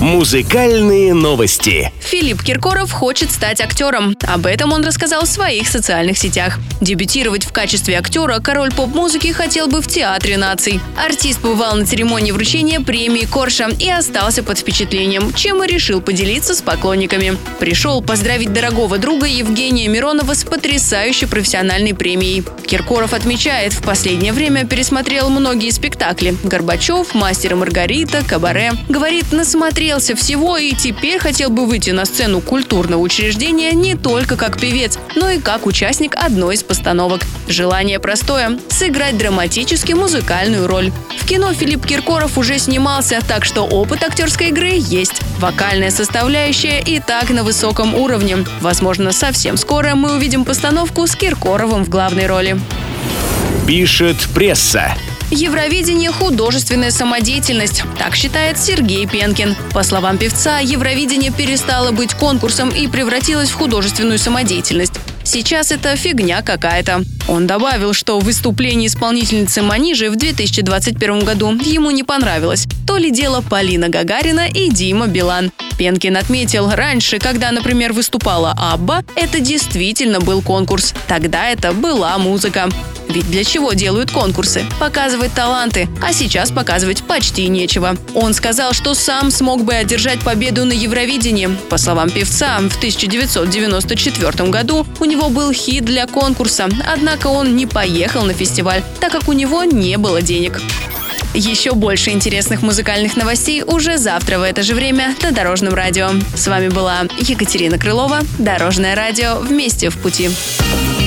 Музыкальные новости. Филипп Киркоров хочет стать актером. Об этом он рассказал в своих социальных сетях. Дебютировать в качестве актера король поп-музыки хотел бы в Театре наций. Артист побывал на церемонии вручения премии Корша и остался под впечатлением, чем и решил поделиться с поклонниками. Пришел поздравить дорогого друга Евгения Миронова с потрясающей профессиональной премией. Киркоров отмечает, в последнее время пересмотрел многие спектакли. Горбачев, Мастер и Маргарита, Кабаре. Говорит, насмотрелся всего и теперь хотел бы выйти на сцену культурного учреждения не только как певец, но и как участник одной из постановок. Желание простое – сыграть драматически музыкальную роль. В кино Филипп Киркоров уже снимался, так что опыт актерской игры есть. Вокальная составляющая и так на высоком уровне. Возможно, совсем скоро мы увидим постановку с Киркоровым в главной роли. Пишет пресса. Евровидение – художественная самодеятельность, так считает Сергей Пенкин. По словам певца, Евровидение перестало быть конкурсом и превратилось в художественную самодеятельность. Сейчас это фигня какая-то. Он добавил, что выступление исполнительницы Манижи в 2021 году ему не понравилось. То ли дело Полина Гагарина и Дима Билан. Пенкин отметил, раньше, когда, например, выступала Абба, это действительно был конкурс. Тогда это была музыка. Ведь для чего делают конкурсы? Показывать таланты, а сейчас показывать почти нечего. Он сказал, что сам смог бы одержать победу на Евровидении. По словам певца, в 1994 году у него был хит для конкурса, однако он не поехал на фестиваль, так как у него не было денег. Еще больше интересных музыкальных новостей уже завтра в это же время на Дорожном радио. С вами была Екатерина Крылова, Дорожное радио «Вместе в пути».